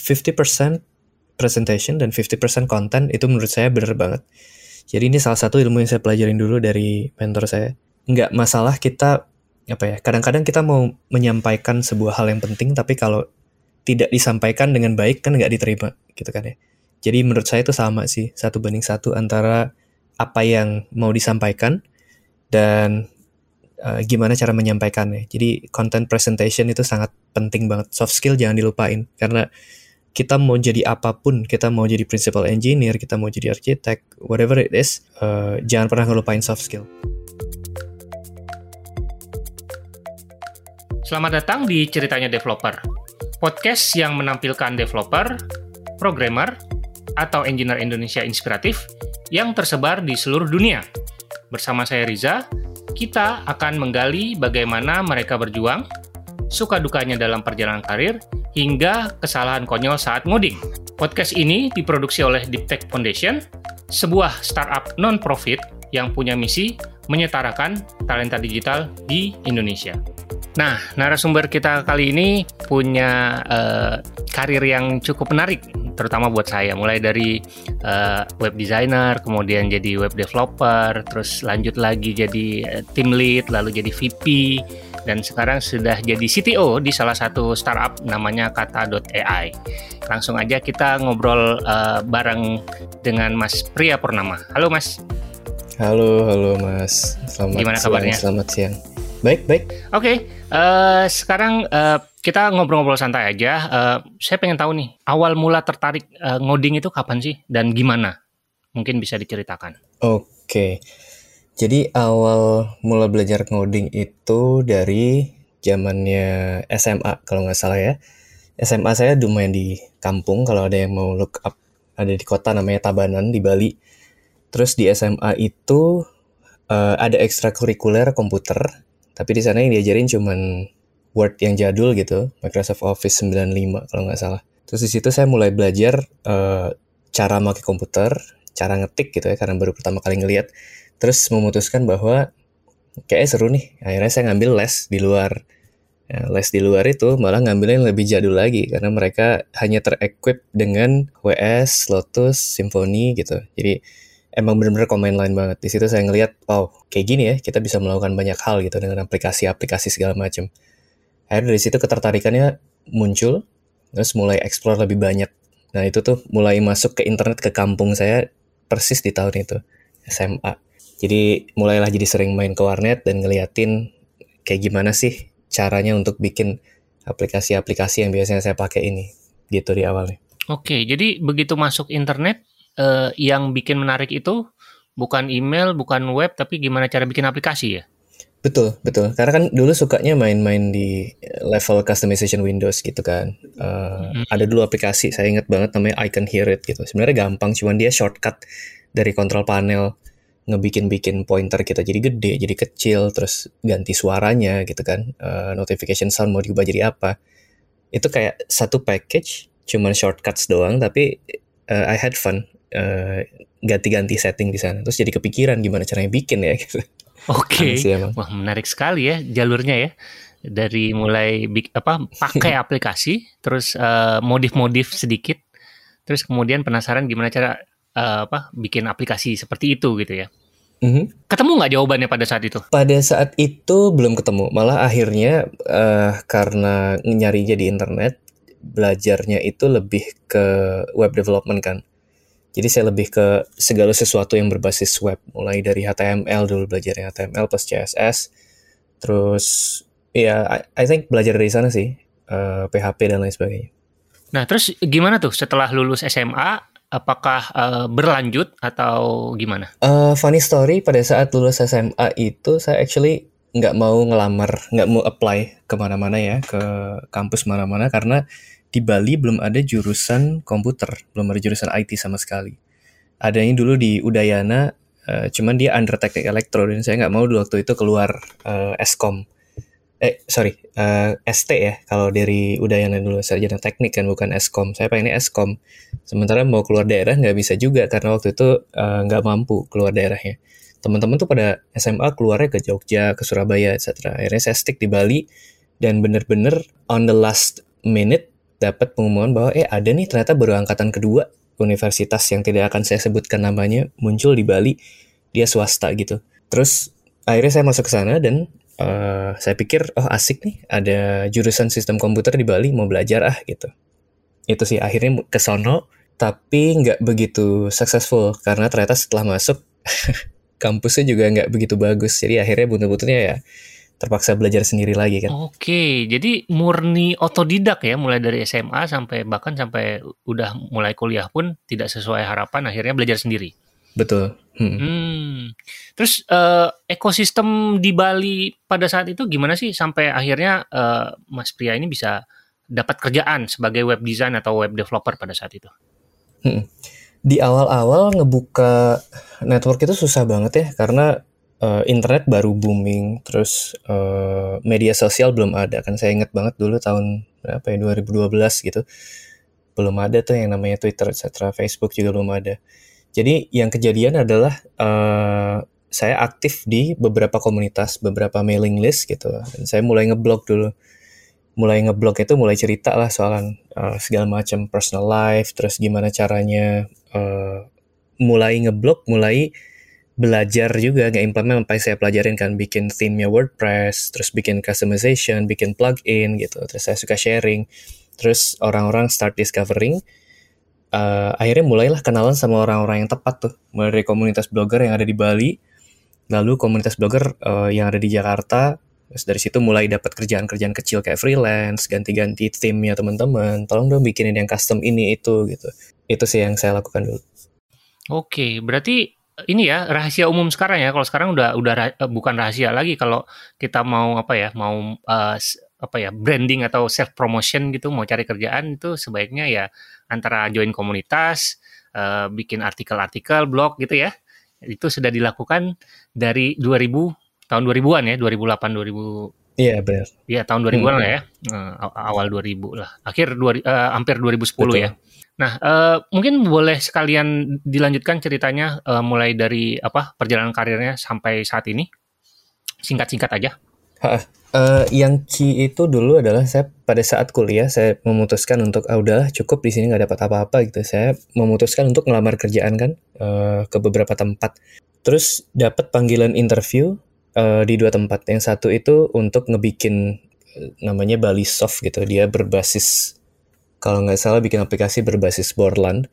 50% presentation dan 50% konten itu menurut saya bener banget. Jadi ini salah satu ilmu yang saya pelajarin dulu dari mentor saya. Nggak masalah kita apa ya kadang-kadang kita mau menyampaikan sebuah hal yang penting tapi kalau tidak disampaikan dengan baik kan nggak diterima gitu kan ya jadi menurut saya itu sama sih satu banding satu antara apa yang mau disampaikan dan uh, gimana cara menyampaikannya jadi content presentation itu sangat penting banget soft skill jangan dilupain karena kita mau jadi apa pun, kita mau jadi principal engineer, kita mau jadi arsitek, whatever it is, uh, jangan pernah ngelupain soft skill. Selamat datang di Ceritanya Developer, podcast yang menampilkan developer, programmer, atau engineer Indonesia inspiratif yang tersebar di seluruh dunia. Bersama saya Riza, kita akan menggali bagaimana mereka berjuang, suka dukanya dalam perjalanan karir, hingga kesalahan konyol saat ngoding. Podcast ini diproduksi oleh Deep Tech Foundation, sebuah startup non-profit yang punya misi menyetarakan talenta digital di Indonesia. Nah, narasumber kita kali ini punya uh, karir yang cukup menarik, terutama buat saya. Mulai dari uh, web designer, kemudian jadi web developer, terus lanjut lagi jadi uh, team lead, lalu jadi VP, dan sekarang sudah jadi CTO di salah satu startup namanya kata.ai. Langsung aja kita ngobrol uh, bareng dengan Mas Priya Purnama. Halo Mas. Halo, halo Mas. Selamat Gimana siang, kabarnya? Selamat siang. Baik, baik. Oke, okay, uh, eh, sekarang uh, kita ngobrol-ngobrol santai aja. Uh, saya pengen tahu nih, awal mula tertarik uh, ngoding itu kapan sih dan gimana? Mungkin bisa diceritakan. Oke. Okay. Jadi awal mula belajar ngoding itu dari zamannya SMA kalau nggak salah ya. SMA saya lumayan di kampung kalau ada yang mau look up ada di kota namanya Tabanan di Bali. Terus di SMA itu uh, ada ekstrakurikuler komputer, tapi di sana yang diajarin cuman Word yang jadul gitu, Microsoft Office 95 kalau nggak salah. Terus di situ saya mulai belajar uh, cara pakai komputer, cara ngetik gitu ya karena baru pertama kali ngeliat. Terus memutuskan bahwa kayak seru nih akhirnya saya ngambil les di luar. Ya, les di luar itu malah ngambilnya yang lebih jadul lagi karena mereka hanya terequip dengan WS, Lotus, Symfony gitu. Jadi emang bener-bener command line banget. Di situ saya ngelihat wow kayak gini ya kita bisa melakukan banyak hal gitu dengan aplikasi-aplikasi segala macam akhirnya dari situ ketertarikannya muncul terus mulai explore lebih banyak. Nah itu tuh mulai masuk ke internet ke kampung saya persis di tahun itu SMA jadi mulailah jadi sering main ke warnet dan ngeliatin kayak gimana sih caranya untuk bikin aplikasi-aplikasi yang biasanya saya pakai ini gitu di awalnya. Oke, jadi begitu masuk internet eh, yang bikin menarik itu bukan email, bukan web, tapi gimana cara bikin aplikasi ya? Betul, betul. Karena kan dulu sukanya main-main di level customization Windows gitu kan. Uh, hmm. Ada dulu aplikasi, saya ingat banget namanya I Can Hear It gitu. Sebenarnya gampang, cuman dia shortcut dari kontrol panel ngebikin-bikin pointer kita jadi gede, jadi kecil, terus ganti suaranya gitu kan, uh, notification sound mau diubah jadi apa. Itu kayak satu package, cuman shortcuts doang, tapi uh, I had fun uh, ganti-ganti setting di sana. Terus jadi kepikiran gimana caranya bikin ya gitu. Oke, okay. wah menarik sekali ya jalurnya ya dari mulai apa pakai aplikasi, terus modif-modif uh, sedikit, terus kemudian penasaran gimana cara uh, apa bikin aplikasi seperti itu gitu ya. Mm-hmm. Ketemu nggak jawabannya pada saat itu? Pada saat itu belum ketemu. Malah akhirnya uh, karena nyarinya di internet, belajarnya itu lebih ke web development kan. Jadi saya lebih ke segala sesuatu yang berbasis web. Mulai dari HTML dulu belajar HTML plus CSS. Terus ya I, I think belajar dari sana sih. Uh, eh, PHP dan lain sebagainya. Nah terus gimana tuh setelah lulus SMA apakah uh, berlanjut atau gimana? Uh, funny story pada saat lulus SMA itu saya actually nggak mau ngelamar, nggak mau apply ke mana-mana ya ke kampus mana-mana karena di Bali belum ada jurusan komputer, belum ada jurusan IT sama sekali. Adanya dulu di Udayana, uh, cuman dia under teknik elektro dan saya nggak mau dulu waktu itu keluar uh, Eskom eh sorry uh, eh, ST ya kalau dari Udayana dulu. Sarjana teknik kan bukan Eskom saya pengennya Eskom sementara mau keluar daerah nggak bisa juga karena waktu itu uh, nggak mampu keluar daerahnya. Teman-teman tuh pada SMA keluarnya ke Jogja ke Surabaya etc akhirnya saya stick di Bali dan bener-bener on the last minute dapat pengumuman bahwa eh ada nih ternyata baru angkatan kedua universitas yang tidak akan saya sebutkan namanya muncul di Bali. Dia swasta gitu. Terus akhirnya saya masuk ke sana dan uh, saya pikir oh asik nih ada jurusan sistem komputer di Bali mau belajar ah gitu. Itu sih akhirnya ke sono tapi nggak begitu successful karena ternyata setelah masuk kampusnya juga nggak begitu bagus. Jadi akhirnya buntut-buntutnya ya terpaksa belajar sendiri lagi kan Oke, jadi murni otodidak ya, mulai dari SMA sampai bahkan sampai udah mulai kuliah pun tidak sesuai harapan, akhirnya belajar sendiri. betul Hmm. Hmm. Terus eh, ekosistem di Bali pada saat itu gimana sih sampai akhirnya eh, Mas Pria ini bisa dapat kerjaan sebagai web design atau web developer pada saat itu? Hmm. di awal-awal ngebuka network itu susah banget ya karena uh, internet baru booming terus uh, media sosial belum ada kan. Saya inget banget dulu tahun berapa ya 2012 gitu. Belum ada tuh yang namanya Twitter etc Facebook juga belum ada. Jadi yang kejadian adalah uh, saya aktif di beberapa komunitas beberapa mailing list gitu. Dan saya mulai ngeblog dulu. Mulai ngeblog itu mulai cerita lah soalan uh, segala macam personal life terus gimana caranya uh, mulai ngeblog mulai belajar juga nggak implement apa yang saya pelajarin kan bikin theme-nya WordPress terus bikin customization bikin plugin gitu terus saya suka sharing terus orang-orang start discovering uh, akhirnya mulailah kenalan sama orang-orang yang tepat tuh mulai dari komunitas blogger yang ada di Bali lalu komunitas blogger uh, yang ada di Jakarta Terus dari situ mulai dapat kerjaan-kerjaan kecil kayak freelance, ganti-ganti timnya teman-teman. Tolong dong bikinin yang custom ini itu gitu. Itu sih yang saya lakukan dulu. Oke, berarti ini ya rahasia umum sekarang ya. Kalau sekarang udah udah ra- eh, bukan rahasia lagi kalau kita mau apa ya, mau s- apa ya, branding atau self promotion gitu, mau cari kerjaan itu sebaiknya ya antara join komunitas, eh, bikin artikel-artikel, blog gitu ya. Itu sudah dilakukan dari 2000 tahun 2000-an ya, 2008 2000 Iya benar. ya tahun 2000-an Hmm. lah ya. Eh, aw- awal 2000 lah. Akhir dua, ri- eh, hampir 2010 Betul. ya. Nah, eh, mungkin boleh sekalian dilanjutkan ceritanya eh, mulai dari apa perjalanan karirnya sampai saat ini. Singkat-singkat aja. Eh, yang key itu dulu adalah saya pada saat kuliah saya memutuskan untuk ah udahlah cukup di sini nggak dapat apa-apa gitu. Saya memutuskan untuk ngelamar kerjaan kan eh, ke beberapa tempat. Terus dapat panggilan interview eh, di dua tempat. Yang satu itu untuk ngebikin eh, namanya Bali Soft gitu. Dia berbasis kalau nggak salah bikin aplikasi berbasis Borland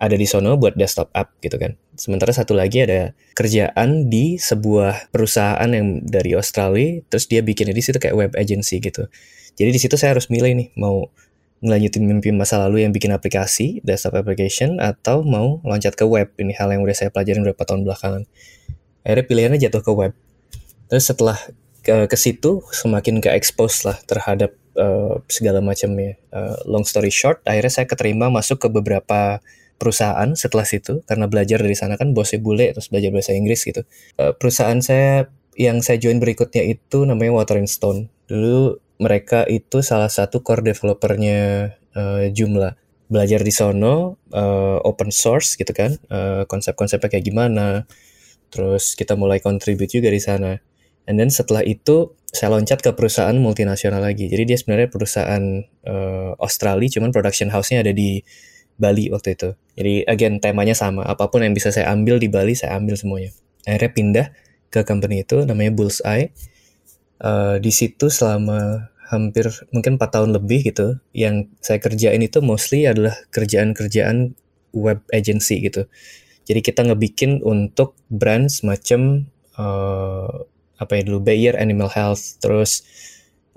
ada di sono buat desktop app gitu kan. Sementara satu lagi ada kerjaan di sebuah perusahaan yang dari Australia, terus dia bikinnya di situ kayak web agency gitu. Jadi di situ saya harus milih nih mau ngelanjutin mimpi masa lalu yang bikin aplikasi, desktop application, atau mau loncat ke web. Ini hal yang udah saya pelajarin beberapa tahun belakangan. Akhirnya pilihannya jatuh ke web. Terus setelah ke, ke situ semakin ke expose lah terhadap uh, segala macamnya. Uh, long story short, akhirnya saya keterima masuk ke beberapa perusahaan setelah situ karena belajar dari sana kan bosnya bule terus belajar bahasa Inggris gitu. Uh, perusahaan saya yang saya join berikutnya itu namanya Water and Stone. Dulu mereka itu salah satu core developernya uh, Joomla. Belajar di sono uh, open source gitu kan, uh, konsep-konsepnya kayak gimana. Terus kita mulai contribute juga di sana. And then setelah itu saya loncat ke perusahaan multinasional lagi. Jadi dia sebenarnya perusahaan uh, Australia, cuman production house-nya ada di Bali waktu itu. Jadi again temanya sama. Apa pun yang bisa saya ambil di Bali, saya ambil semuanya. Akhirnya pindah ke company itu namanya Bullseye. Uh, di situ selama hampir mungkin 4 tahun lebih gitu. Yang saya kerjain itu mostly adalah kerjaan-kerjaan web agency gitu. Jadi kita ngebikin untuk brand semacam uh, apa ya dulu Bayer Animal Health, terus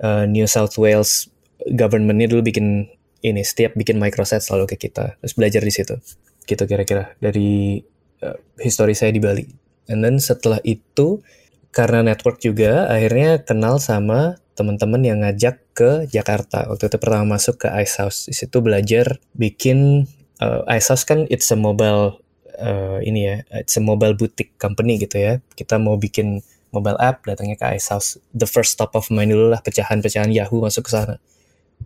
uh, New South Wales governmentnya dulu bikin ini setiap bikin microset selalu ke kita, terus belajar di situ. Gitu kira-kira dari uh, history saya di Bali. And then setelah itu karena network juga akhirnya kenal sama teman-teman yang ngajak ke Jakarta. Waktu itu pertama masuk ke Ice House. Di situ belajar bikin uh, Ice House kan it's a mobile uh, ini ya, it's a mobile boutique company gitu ya. Kita mau bikin mobile app datangnya ke Ice. The first stop of mind dulu lah pecahan-pecahan Yahoo masuk ke sana.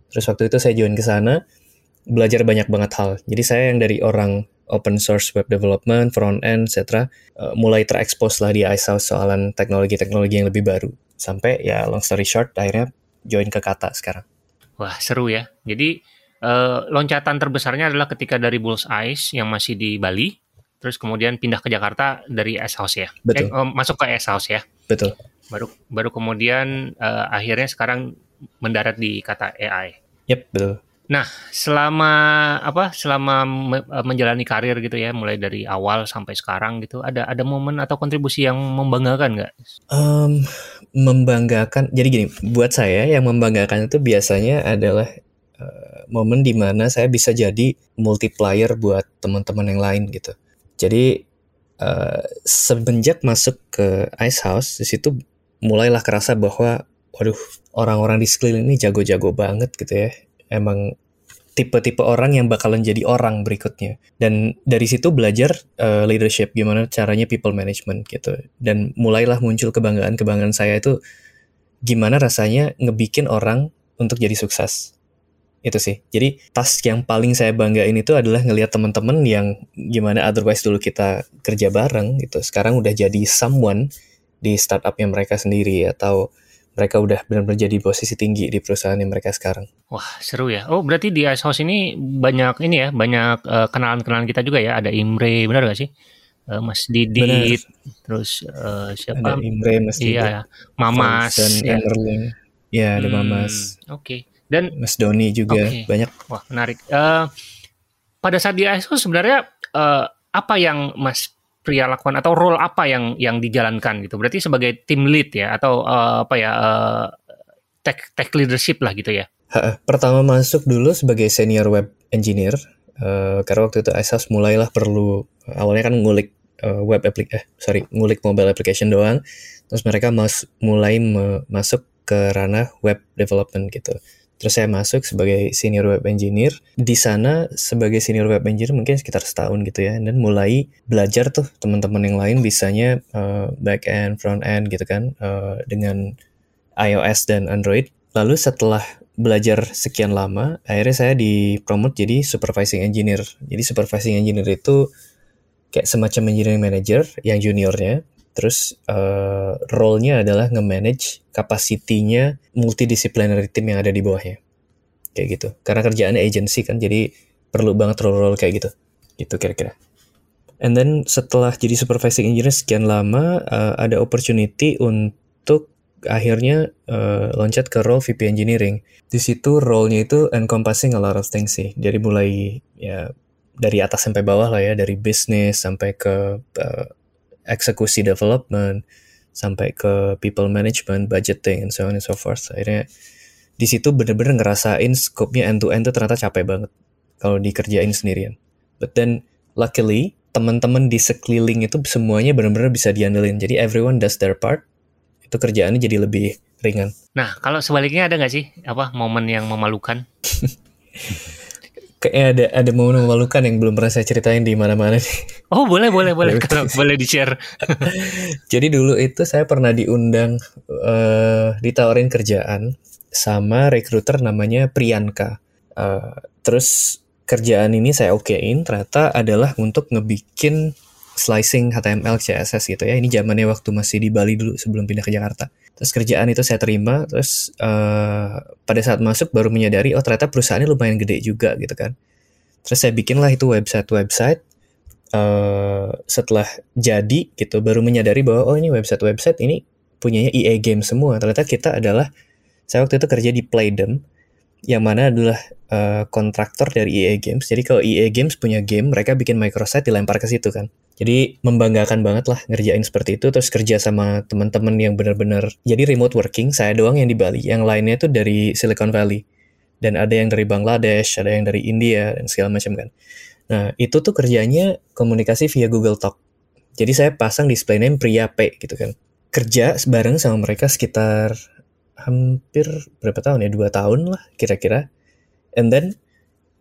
Terus waktu itu saya join ke sana, belajar banyak banget hal. Jadi saya yang dari orang open source web development, front end, etc. Uh, mulai terekspos lah di Ice soalan teknologi-teknologi yang lebih baru. Sampai ya long story short, akhirnya join ke Kata sekarang. Wah, seru ya. Jadi uh, loncatan terbesarnya adalah ketika dari Bulls Eyes yang masih di Bali, terus kemudian pindah ke Jakarta dari S House ya, Betul. Eh, oh, masuk ke S House ya, Betul. baru baru kemudian uh, akhirnya sekarang mendarat di kata AI. Yep, betul. Nah, selama apa? Selama me- eh, menjalani karir gitu ya, mulai dari awal sampai sekarang gitu, ada ada momen atau kontribusi yang membanggakan nggak? Em, membanggakan. Jadi gini, buat saya yang membanggakan itu biasanya adalah eh, momen di mana saya bisa jadi multiplier buat teman-teman yang lain gitu. Jadi eh, semenjak masuk ke Ice House di situ mulailah kerasa bahwa, waduh, orang-orang di sekeliling ini jago-jago banget gitu ya. Emang tipe-tipe orang yang bakalan jadi orang berikutnya. Dan dari situ belajar eh, leadership, gimana caranya people management gitu. Dan mulailah muncul kebanggaan-kebanggaan saya itu gimana rasanya ngebikin orang untuk jadi sukses. Itu sih. Jadi task yang paling saya banggain itu adalah ngelihat teman-teman yang gimana otherwise dulu kita kerja bareng gitu. Sekarang udah jadi someone di startupnya mereka sendiri atau mereka udah benar-benar jadi posisi tinggi di perusahaan yang mereka sekarang. Wah, seru ya. Oh, berarti di Ice House ini banyak ini ya, banyak eh, kenalan-kenalan kita juga ya. Ada Imre, benar gak sih? Eh, Mas Didit, terus eh, siapa? Ada Imre, Mas Didit, Iya, Mamas. Fauzan, ya. Emerling. Ya, ada Hmm, Mamas. Oke. Dan Mas Doni juga Oke. banyak. wah menarik. Eh, pada saat di ISO sebenarnya eh, apa yang Mas Pria lakukan atau role apa yang yang dijalankan gitu? Berarti sebagai tim lead ya atau eh, apa ya eh, tech tech leadership lah gitu ya? Ha, pertama masuk dulu sebagai senior web engineer eh, karena waktu itu Isos mulailah perlu awalnya kan ngulik web applic eh sorry ngulik mobile application doang terus mereka mas mulai me- masuk ke ranah web development gitu terus saya masuk sebagai senior web engineer di sana sebagai senior web engineer mungkin sekitar setahun gitu ya dan mulai belajar tuh teman-teman yang lain bisanya eh, back end front end gitu kan eh, dengan iOS dan Android lalu setelah belajar sekian lama, akhirnya saya dipromot jadi supervising engineer. Jadi supervising engineer itu kayak semacam engineering manager yang juniornya. Terus eh, role-nya adalah nge-manage capacity-nya multidisciplinary team yang ada di bawahnya. Kayak gitu. Karena kerjaannya agency kan, jadi perlu banget role-role kayak gitu. Gitu kira-kira. And then setelah jadi supervising engineer sekian lama, eh, ada opportunity untuk akhirnya eh, loncat ke role VP engineering. Di situ role-nya itu encompassing a lot of things sih. Dari mulai ya dari atas sampai bawah lah ya, dari bisnis sampai ke eh, eksekusi development, sampai ke people management, budgeting, and so on and so forth. Akhirnya di situ bener-bener ngerasain scope-nya end to end tuh ternyata capek banget kalau dikerjain sendirian. But then luckily teman-teman di sekeliling itu semuanya benar-benar bisa diandelin. Jadi everyone does their part. Itu kerjaannya jadi lebih ringan. Nah, kalau sebaliknya ada nggak sih apa momen yang memalukan? Kayaknya ada ada momen memalukan yang belum pernah saya ceritain di mana-mana nih. Oh boleh boleh boleh kalau boleh di share. Jadi dulu itu saya pernah diundang eh ditawarin kerjaan sama recruiter namanya Priyanka. Eh, terus kerjaan ini saya okein ternyata adalah untuk ngebikin slicing HTML CSS gitu ya. Ini zamannya waktu masih di Bali dulu sebelum pindah ke Jakarta. Terus kerjaan itu saya terima, terus eh, pada saat masuk baru menyadari oh ternyata perusahaannya lumayan gede juga gitu kan. Terus saya bikinlah itu website-website eh setelah jadi gitu baru menyadari bahwa oh ini website-website ini punyanya EA Games semua. Ternyata kita adalah saya waktu itu kerja di Playdom yang mana adalah eh, kontraktor dari EA Games. Jadi kalau EA Games punya game, mereka bikin microsite dilempar ke situ kan. Jadi membanggakan banget lah ngerjain seperti itu terus kerja sama teman-teman yang benar-benar jadi remote working, saya doang yang di Bali, yang lainnya tuh dari Silicon Valley. Dan ada yang dari Bangladesh, ada yang dari India dan segala macam kan. Nah, itu tuh kerjanya komunikasi via Google Talk. Jadi saya pasang display name Priya P gitu kan. Kerja bareng sama mereka sekitar hampir berapa tahun ya? Dua tahun lah kira-kira. And then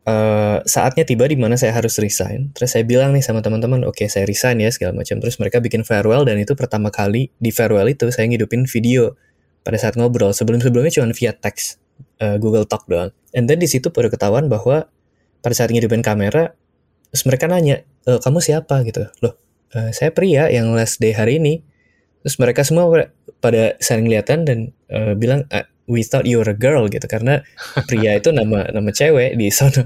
eh, saatnya tiba di mana saya harus resign. Terus saya bilang nih sama teman-teman, oke saya resign ya segala macam. Terus mereka bikin farewell dan itu pertama kali di farewell itu saya ngidupin video pada saat ngobrol. Sebelum-sebelumnya cuma via teks eh, Google Talk doang. And then di situ baru ketahuan bahwa pada saat ngidupin kamera, terus mereka nanya, e, kamu siapa gitu? Loh, "Eh, saya pria yang last day hari ini. Terus mereka semua pada- saling kelihatan dan eh, bilang, "Ah, we thought you were a girl gitu. Karena pria itu nama nama cewek di sana.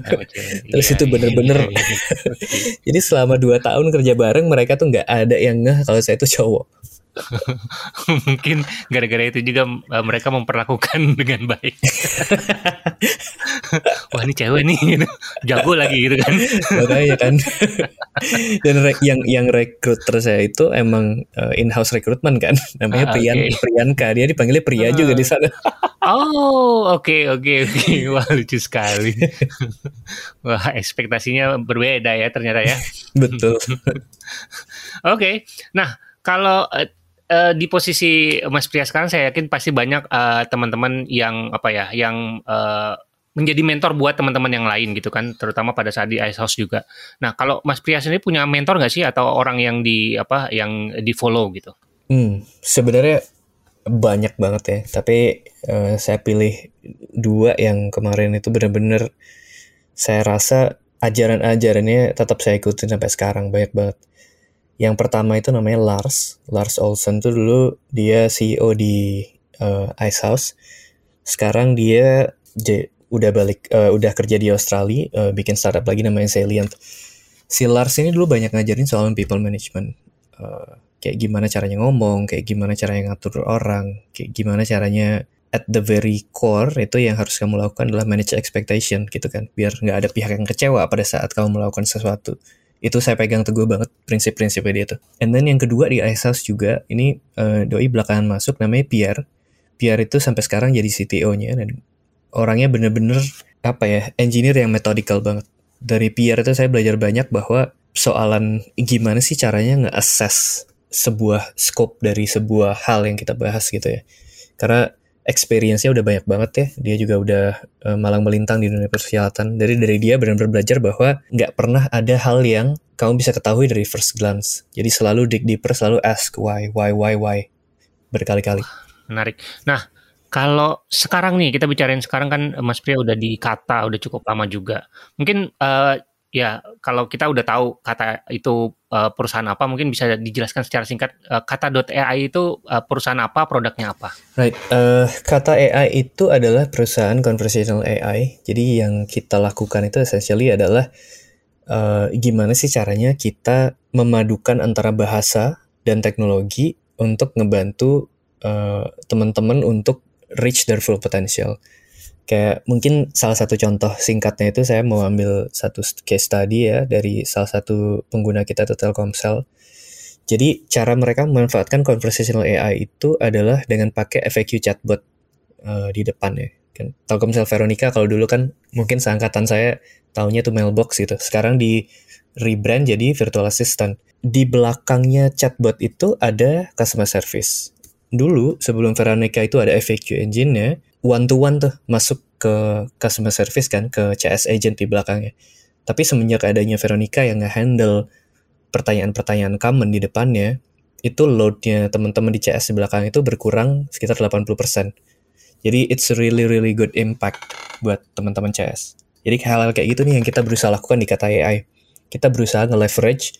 Terus Iya, itu iya, bener-bener. iya, iya. jadi selama dua tahun kerja bareng mereka tuh nggak ada yang ngeh kalau saya itu cowok mungkin gara-gara itu juga uh, mereka memperlakukan dengan baik. Wah ini cewek nih, gitu. jago lagi gitu kan. makanya kan dan re- yang yang rekruter saya itu emang uh, in-house recruitment kan namanya Ah, Priyan oke. Priyanka dia dipanggilnya Pria Ah. juga di sana Oh oke oke oke, wah lucu sekali. Wah ekspektasinya berbeda ya ternyata ya. betul Oke, nah kalau eh, eh, di posisi Mas Pria sekarang, saya yakin pasti banyak eh, teman-teman yang apa ya, yang eh, menjadi mentor buat teman-teman yang lain gitu kan, terutama pada saat di Ice House juga. Nah, kalau Mas Pria sendiri punya mentor nggak sih atau orang yang di apa, yang di follow gitu? Hmm, sebenarnya banyak banget ya, tapi eh, saya pilih dua yang kemarin itu benar-benar saya rasa ajaran-ajarannya tetap saya ikutin sampai sekarang banyak banget. Yang pertama itu namanya Lars, Lars Olsen tuh dulu dia CEO di eh, Ice House. Sekarang dia udah balik, eh, udah kerja di Australia, eh, bikin startup lagi namanya Salient. Si Lars ini dulu banyak ngajarin soal people management. Eh, kayak gimana caranya ngomong, kayak gimana caranya ngatur orang, kayak gimana caranya at the very core itu yang harus kamu lakukan adalah manage expectation gitu kan, biar nggak ada pihak yang kecewa pada saat kamu melakukan sesuatu. Itu saya pegang teguh banget prinsip-prinsipnya dia tuh. And then yang kedua di Ice House juga, ini eh, doi belakangan masuk namanya Pierre. Pierre itu sampai sekarang jadi CTO-nya dan orangnya bener-bener apa ya, engineer yang methodical banget. Dari Pierre itu saya belajar banyak bahwa soalan gimana sih caranya nge-assess sebuah scope dari sebuah hal yang kita bahas gitu ya. Karena experience-nya udah banyak banget ya. Dia juga udah eh, malang melintang di dunia persilatan. Dari dari dia benar-benar belajar bahwa nggak pernah ada hal yang kamu bisa ketahui dari first glance. Jadi selalu dig deeper, selalu ask why, why, why, why berkali-kali. Menarik. Nah, kalau sekarang nih kita bicarain sekarang kan eh, Mas Pria udah di Kata udah cukup lama juga. Mungkin eh, ya kalau kita udah tahu Kata itu eh, perusahaan apa, mungkin bisa dijelaskan secara singkat eh, Kata.ai itu eh, perusahaan apa, produknya apa? Right, eh, kata AI itu adalah perusahaan conversational AI. Jadi yang kita lakukan itu essentially adalah eh, gimana sih caranya kita memadukan antara bahasa dan teknologi untuk ngebantu eh, teman-teman untuk reach their full potential. Kayak mungkin salah satu contoh singkatnya itu saya mau ambil satu case study ya dari salah satu pengguna kita tuh Telkomsel. Jadi cara mereka memanfaatkan conversational AI itu adalah dengan pakai FAQ chatbot eh, di depan ya. Kan Telkomsel Veronica kalau dulu kan mungkin seangkatan saya taunya tuh mailbox gitu. Sekarang di rebrand jadi virtual assistant. Di belakangnya chatbot itu ada customer service. Dulu sebelum Veronica itu ada FAQ engine-nya, one to one tuh masuk ke customer service kan ke CS agent di belakangnya. Tapi semenjak adanya Veronica yang nge-handle pertanyaan-pertanyaan common di depannya, itu load-nya teman-teman di CS di belakang itu berkurang sekitar 80%. Jadi it's really really good impact buat teman-teman CS. Jadi hal-hal kayak gitu nih yang kita berusaha lakukan di kata AI. Kita berusaha nge-leverage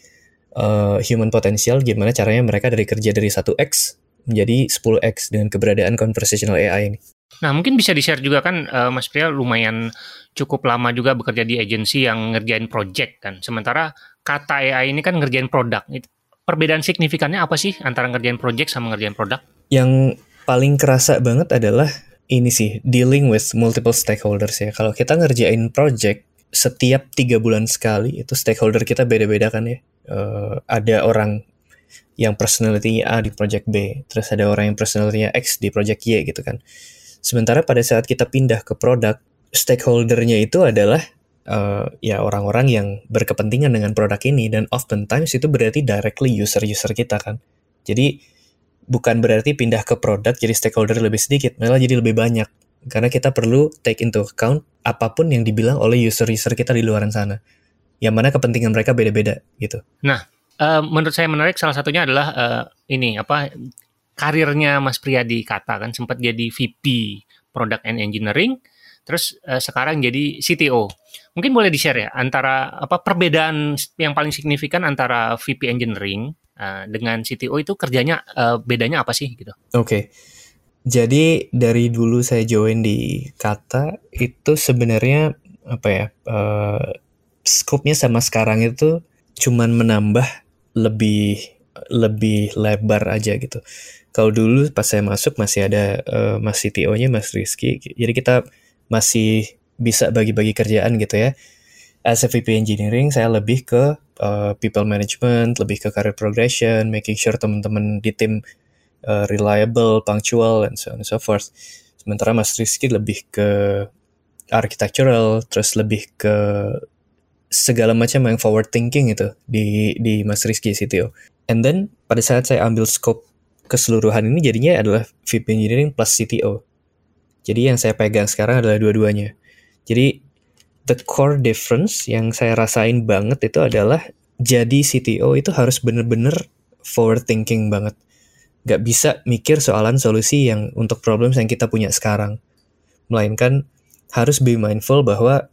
uh, human potential gimana caranya mereka dari kerja dari 1x menjadi 10x dengan keberadaan conversational AI ini. Nah, mungkin bisa di-share juga kan eh, Mas Pria lumayan cukup lama juga bekerja di agensi yang ngerjain project kan. Sementara kata AI ini kan ngerjain produk. Perbedaan signifikannya apa sih antara ngerjain project sama ngerjain produk? Yang paling kerasa banget adalah ini sih, dealing with multiple stakeholders ya. Kalau kita ngerjain project, setiap tiga bulan sekali, itu stakeholder kita beda-beda kan ya. Eh, ada orang yang personality-nya A di project B, terus ada orang yang personality-nya X di project Y gitu kan. Sementara pada saat kita pindah ke produk, stakeholdernya itu adalah eh, ya orang-orang yang berkepentingan dengan produk ini dan oftentimes itu berarti directly user-user kita kan. Jadi bukan berarti pindah ke produk jadi stakeholder lebih sedikit, malah jadi lebih banyak. Karena kita perlu take into account apa pun yang dibilang oleh user-user kita di luaran sana. Yang mana kepentingan mereka beda-beda gitu. Eh, menurut saya menarik salah satunya adalah eh, ini apa karirnya Mas Pria di Kata kan sempat jadi VP Product and Engineering, terus eh, sekarang jadi CTO. Mungkin boleh di-share ya antara apa perbedaan yang paling signifikan antara VP Engineering eh, dengan CTO itu kerjanya eh, bedanya apa sih gitu? Oke. Jadi dari dulu saya join di Kata itu sebenarnya apa ya uh, scope-nya sama sekarang itu cuman menambah lebih lebih lebar aja gitu. Kalau dulu pas saya masuk masih ada uh, Mas CTO-nya Mas Rizky, jadi kita masih bisa bagi-bagi kerjaan gitu ya. As a VP Engineering saya lebih ke uh, people management, lebih ke career progression, making sure teman-teman di tim uh, reliable, punctual, and so on and so forth. Sementara Mas Rizky lebih ke architectural, terus lebih ke segala macam yang forward thinking itu di di Mas Rizky CTO. And then pada saat saya ambil scope keseluruhan ini jadinya adalah VP Engineering plus CTO. Jadi yang saya pegang sekarang adalah dua-duanya. Jadi the core difference yang saya rasain banget itu adalah jadi CTO itu harus bener-bener forward thinking banget. Gak bisa mikir soalan solusi yang untuk problem yang kita punya sekarang. Melainkan harus be mindful bahwa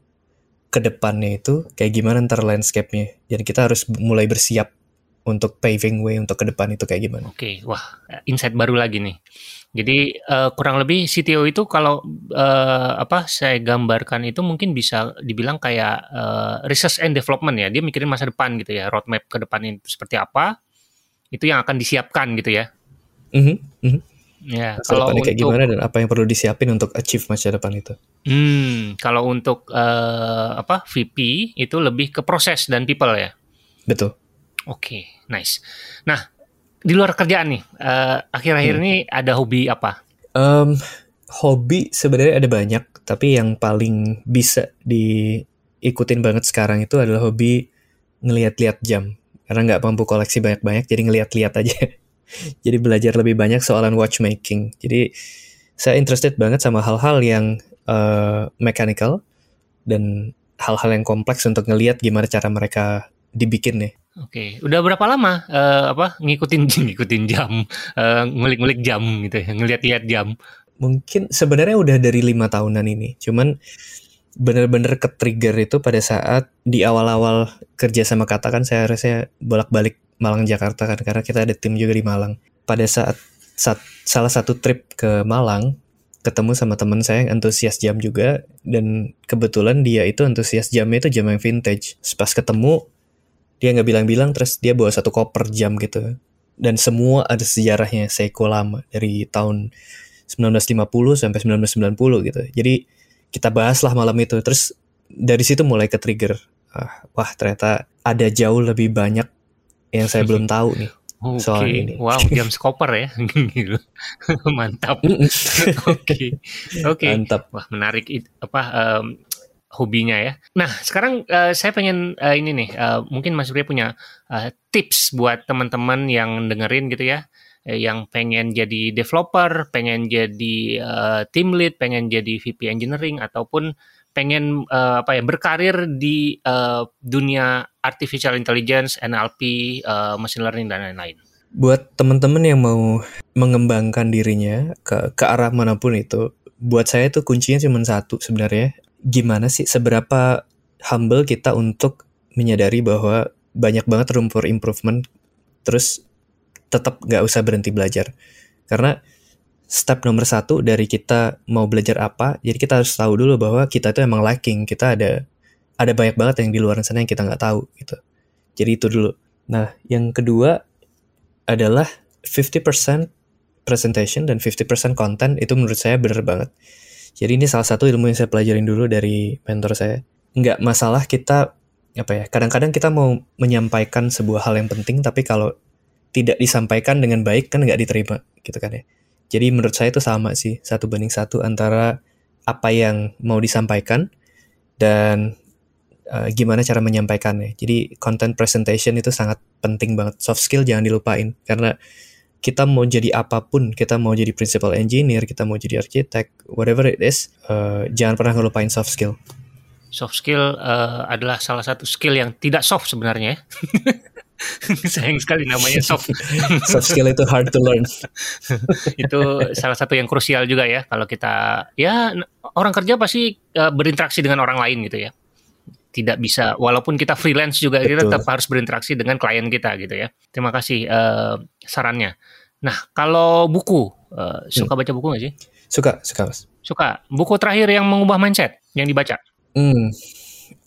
ke depannya itu kayak gimana ntar landscape-nya. Jadi kita harus mulai bersiap untuk paving way untuk ke depan itu kayak gimana? Oke, okay, wah insight baru lagi nih. Jadi uh, kurang lebih CTO itu kalau uh, apa saya gambarkan itu mungkin bisa dibilang kayak uh, research and development ya. Dia mikirin masa depan gitu ya, roadmap ke depan itu seperti apa. Itu yang akan disiapkan gitu ya. Mm -hmm. Mm -hmm. Ya, masa kalau untuk kayak gimana dan apa yang perlu disiapin untuk achieve masa depan itu? Hmm, kalau untuk uh, apa VP itu lebih ke proses dan people ya. Betul. Oke, okay, nice. Nah, di luar kerjaan nih, uh, akhir-akhir hmm. ini ada hobi apa? Um, hobi sebenarnya ada banyak, tapi yang paling bisa diikutin banget sekarang itu adalah hobi ngeliat-liat jam. Karena nggak mampu koleksi banyak-banyak, jadi ngeliat-liat aja. jadi belajar lebih banyak soalan watchmaking. Jadi saya interested banget sama hal-hal yang uh, mechanical dan hal-hal yang kompleks untuk ngeliat gimana cara mereka dibikin nih. Oke, udah berapa lama uh, apa ngikutin ngikutin jam, uh, ngulik-ngulik jam gitu ya, ngeliat-liat jam? Mungkin sebenarnya udah dari lima tahunan ini, cuman bener-bener ke trigger itu pada saat di awal-awal kerja sama kata kan saya harusnya bolak-balik Malang Jakarta kan karena kita ada tim juga di Malang. Pada saat, saat salah satu trip ke Malang ketemu sama teman saya yang antusias jam juga dan kebetulan dia itu antusias jamnya itu jam yang vintage. Pas ketemu dia nggak bilang-bilang terus dia bawa satu koper jam gitu dan semua ada sejarahnya Seiko lama dari tahun 1950 sampai 1990 gitu jadi kita bahas lah malam itu terus dari situ mulai ke trigger ah, wah ternyata ada jauh lebih banyak yang saya belum tahu nih okay. soal ini. Wow, jam skoper ya. Mantap. Oke. Oke. Okay. Okay. Mantap. Wah, menarik apa um, hobinya ya. Nah, sekarang uh, saya pengen uh, ini nih, uh, mungkin Mas Bri punya uh, tips buat teman-teman yang dengerin gitu ya, yang pengen jadi developer, pengen jadi uh, team lead, pengen jadi VP engineering ataupun pengen uh, apa ya berkarir di uh, dunia artificial intelligence, NLP, uh, machine learning dan lain-lain. Buat teman-teman yang mau mengembangkan dirinya ke ke arah mana pun itu, buat saya itu kuncinya cuma satu sebenarnya gimana sih seberapa humble kita untuk menyadari bahwa banyak banget room for improvement terus tetap nggak usah berhenti belajar karena step nomor satu dari kita mau belajar apa jadi kita harus tahu dulu bahwa kita itu emang lacking kita ada ada banyak banget yang di luar sana yang kita nggak tahu gitu jadi itu dulu nah yang kedua adalah 50% presentation dan 50% content itu menurut saya bener banget jadi ini salah satu ilmu yang saya pelajarin dulu dari mentor saya. Nggak masalah kita apa ya? Kadang-kadang kita mau menyampaikan sebuah hal yang penting, tapi kalau tidak disampaikan dengan baik kan nggak diterima, gitu kan ya. Jadi menurut saya itu sama sih satu banding satu antara apa yang mau disampaikan dan uh, gimana cara menyampaikannya. Jadi content presentation itu sangat penting banget. Soft skill jangan dilupain karena kita mau jadi apa pun, kita mau jadi principal engineer, kita mau jadi arsitek, whatever it is, uh, jangan pernah ngelupain soft skill. Soft skill uh, adalah salah satu skill yang tidak soft sebenarnya. Ya. Sayang sekali namanya soft. soft skill itu hard to learn. itu salah satu yang krusial juga ya kalau kita ya orang kerja pasti uh, berinteraksi dengan orang lain gitu ya tidak bisa walaupun kita freelance juga Betul. kita tetap harus berinteraksi dengan klien kita gitu ya. Terima kasih uh, sarannya. Nah, kalau buku, uh, suka baca buku nggak sih? Suka, suka mas. Suka. Buku terakhir yang mengubah mindset yang dibaca? Hmm,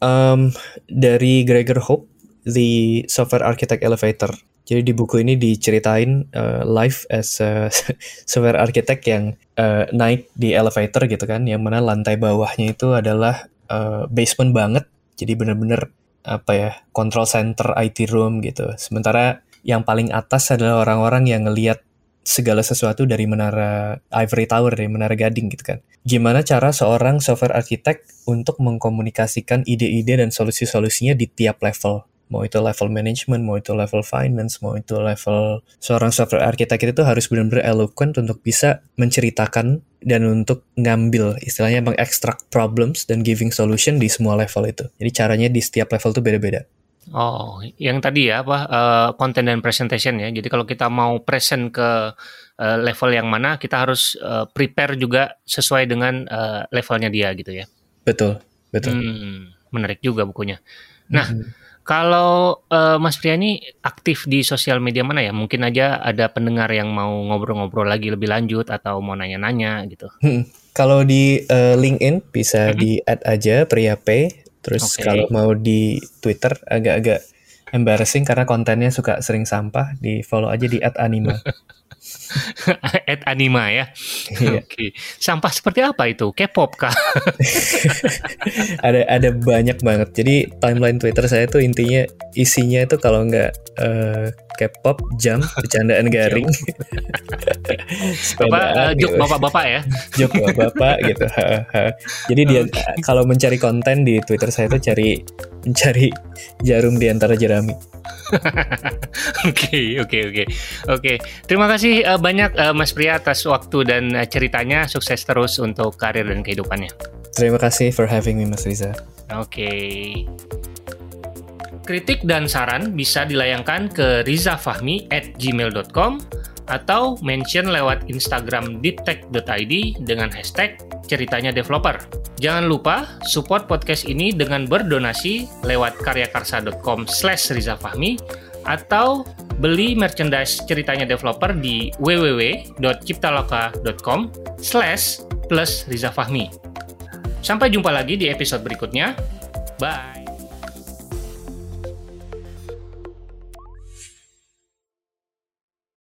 um, dari Gregor Hope, The Software Architect Elevator. Jadi di buku ini diceritain uh, life as a software architect yang uh, naik di elevator gitu kan, yang mana lantai bawahnya itu adalah uh, basement banget. Jadi bener-bener apa ya control center IT room gitu. Sementara yang paling atas adalah orang-orang yang ngelihat segala sesuatu dari menara Ivory Tower, dari menara Gading gitu kan. Gimana cara seorang software architect untuk mengkomunikasikan ide-ide dan solusi-solusinya di tiap level. Mau itu level management, mau itu level finance, mau itu level seorang software architect itu harus benar-benar eloquent untuk bisa menceritakan dan untuk ngambil istilahnya mengekstrak problems dan giving solution di semua level itu. Jadi caranya di setiap level itu beda-beda. Oh, yang tadi ya apa uh, content dan presentation ya. Jadi kalau kita mau present ke uh, level yang mana, kita harus uh, prepare juga sesuai dengan uh, levelnya dia gitu ya. Betul, betul. Hmm, menarik juga bukunya. Nah, hmm. Kalau uh, Mas Priani aktif di sosial media mana ya? Mungkin aja ada pendengar yang mau ngobrol-ngobrol lagi lebih lanjut atau mau nanya-nanya gitu. Hmm. Kalau di uh, LinkedIn bisa hmm. di add aja Priya P Terus okay. kalau mau di Twitter agak-agak embarrassing karena kontennya suka sering sampah, di follow aja di @anima. @anima ya. Iya. Oke. Okay. Sampah seperti apa itu? K-pop kah? ada ada banyak banget. Jadi timeline Twitter saya tuh intinya isinya itu kalau nggak uh, K-pop, jam, bercandaan garing. Sepedaan, uh, eh, jok bapak-bapak ya. jok bapak-bapak gitu. Jadi dia okay. kalau mencari konten di Twitter saya tuh cari mencari jarum di antara jerami. Oke, oke, oke. Oke, terima kasih uh, banyak uh, Mas Pria atas waktu dan uh, ceritanya. Sukses terus untuk karir dan kehidupannya. Terima kasih for having me Mas Riza. Oke. Okay. Kritik dan saran bisa dilayangkan ke rizafahmi at gmail.com atau mention lewat Instagram deeptech.id dengan hashtag ceritanya developer. Jangan lupa support podcast ini dengan berdonasi lewat karyakarsa.com slash rizafahmi atau beli merchandise ceritanya developer di www.ciptaloka.com slash plus rizafahmi. Sampai jumpa lagi di episode berikutnya. Bye!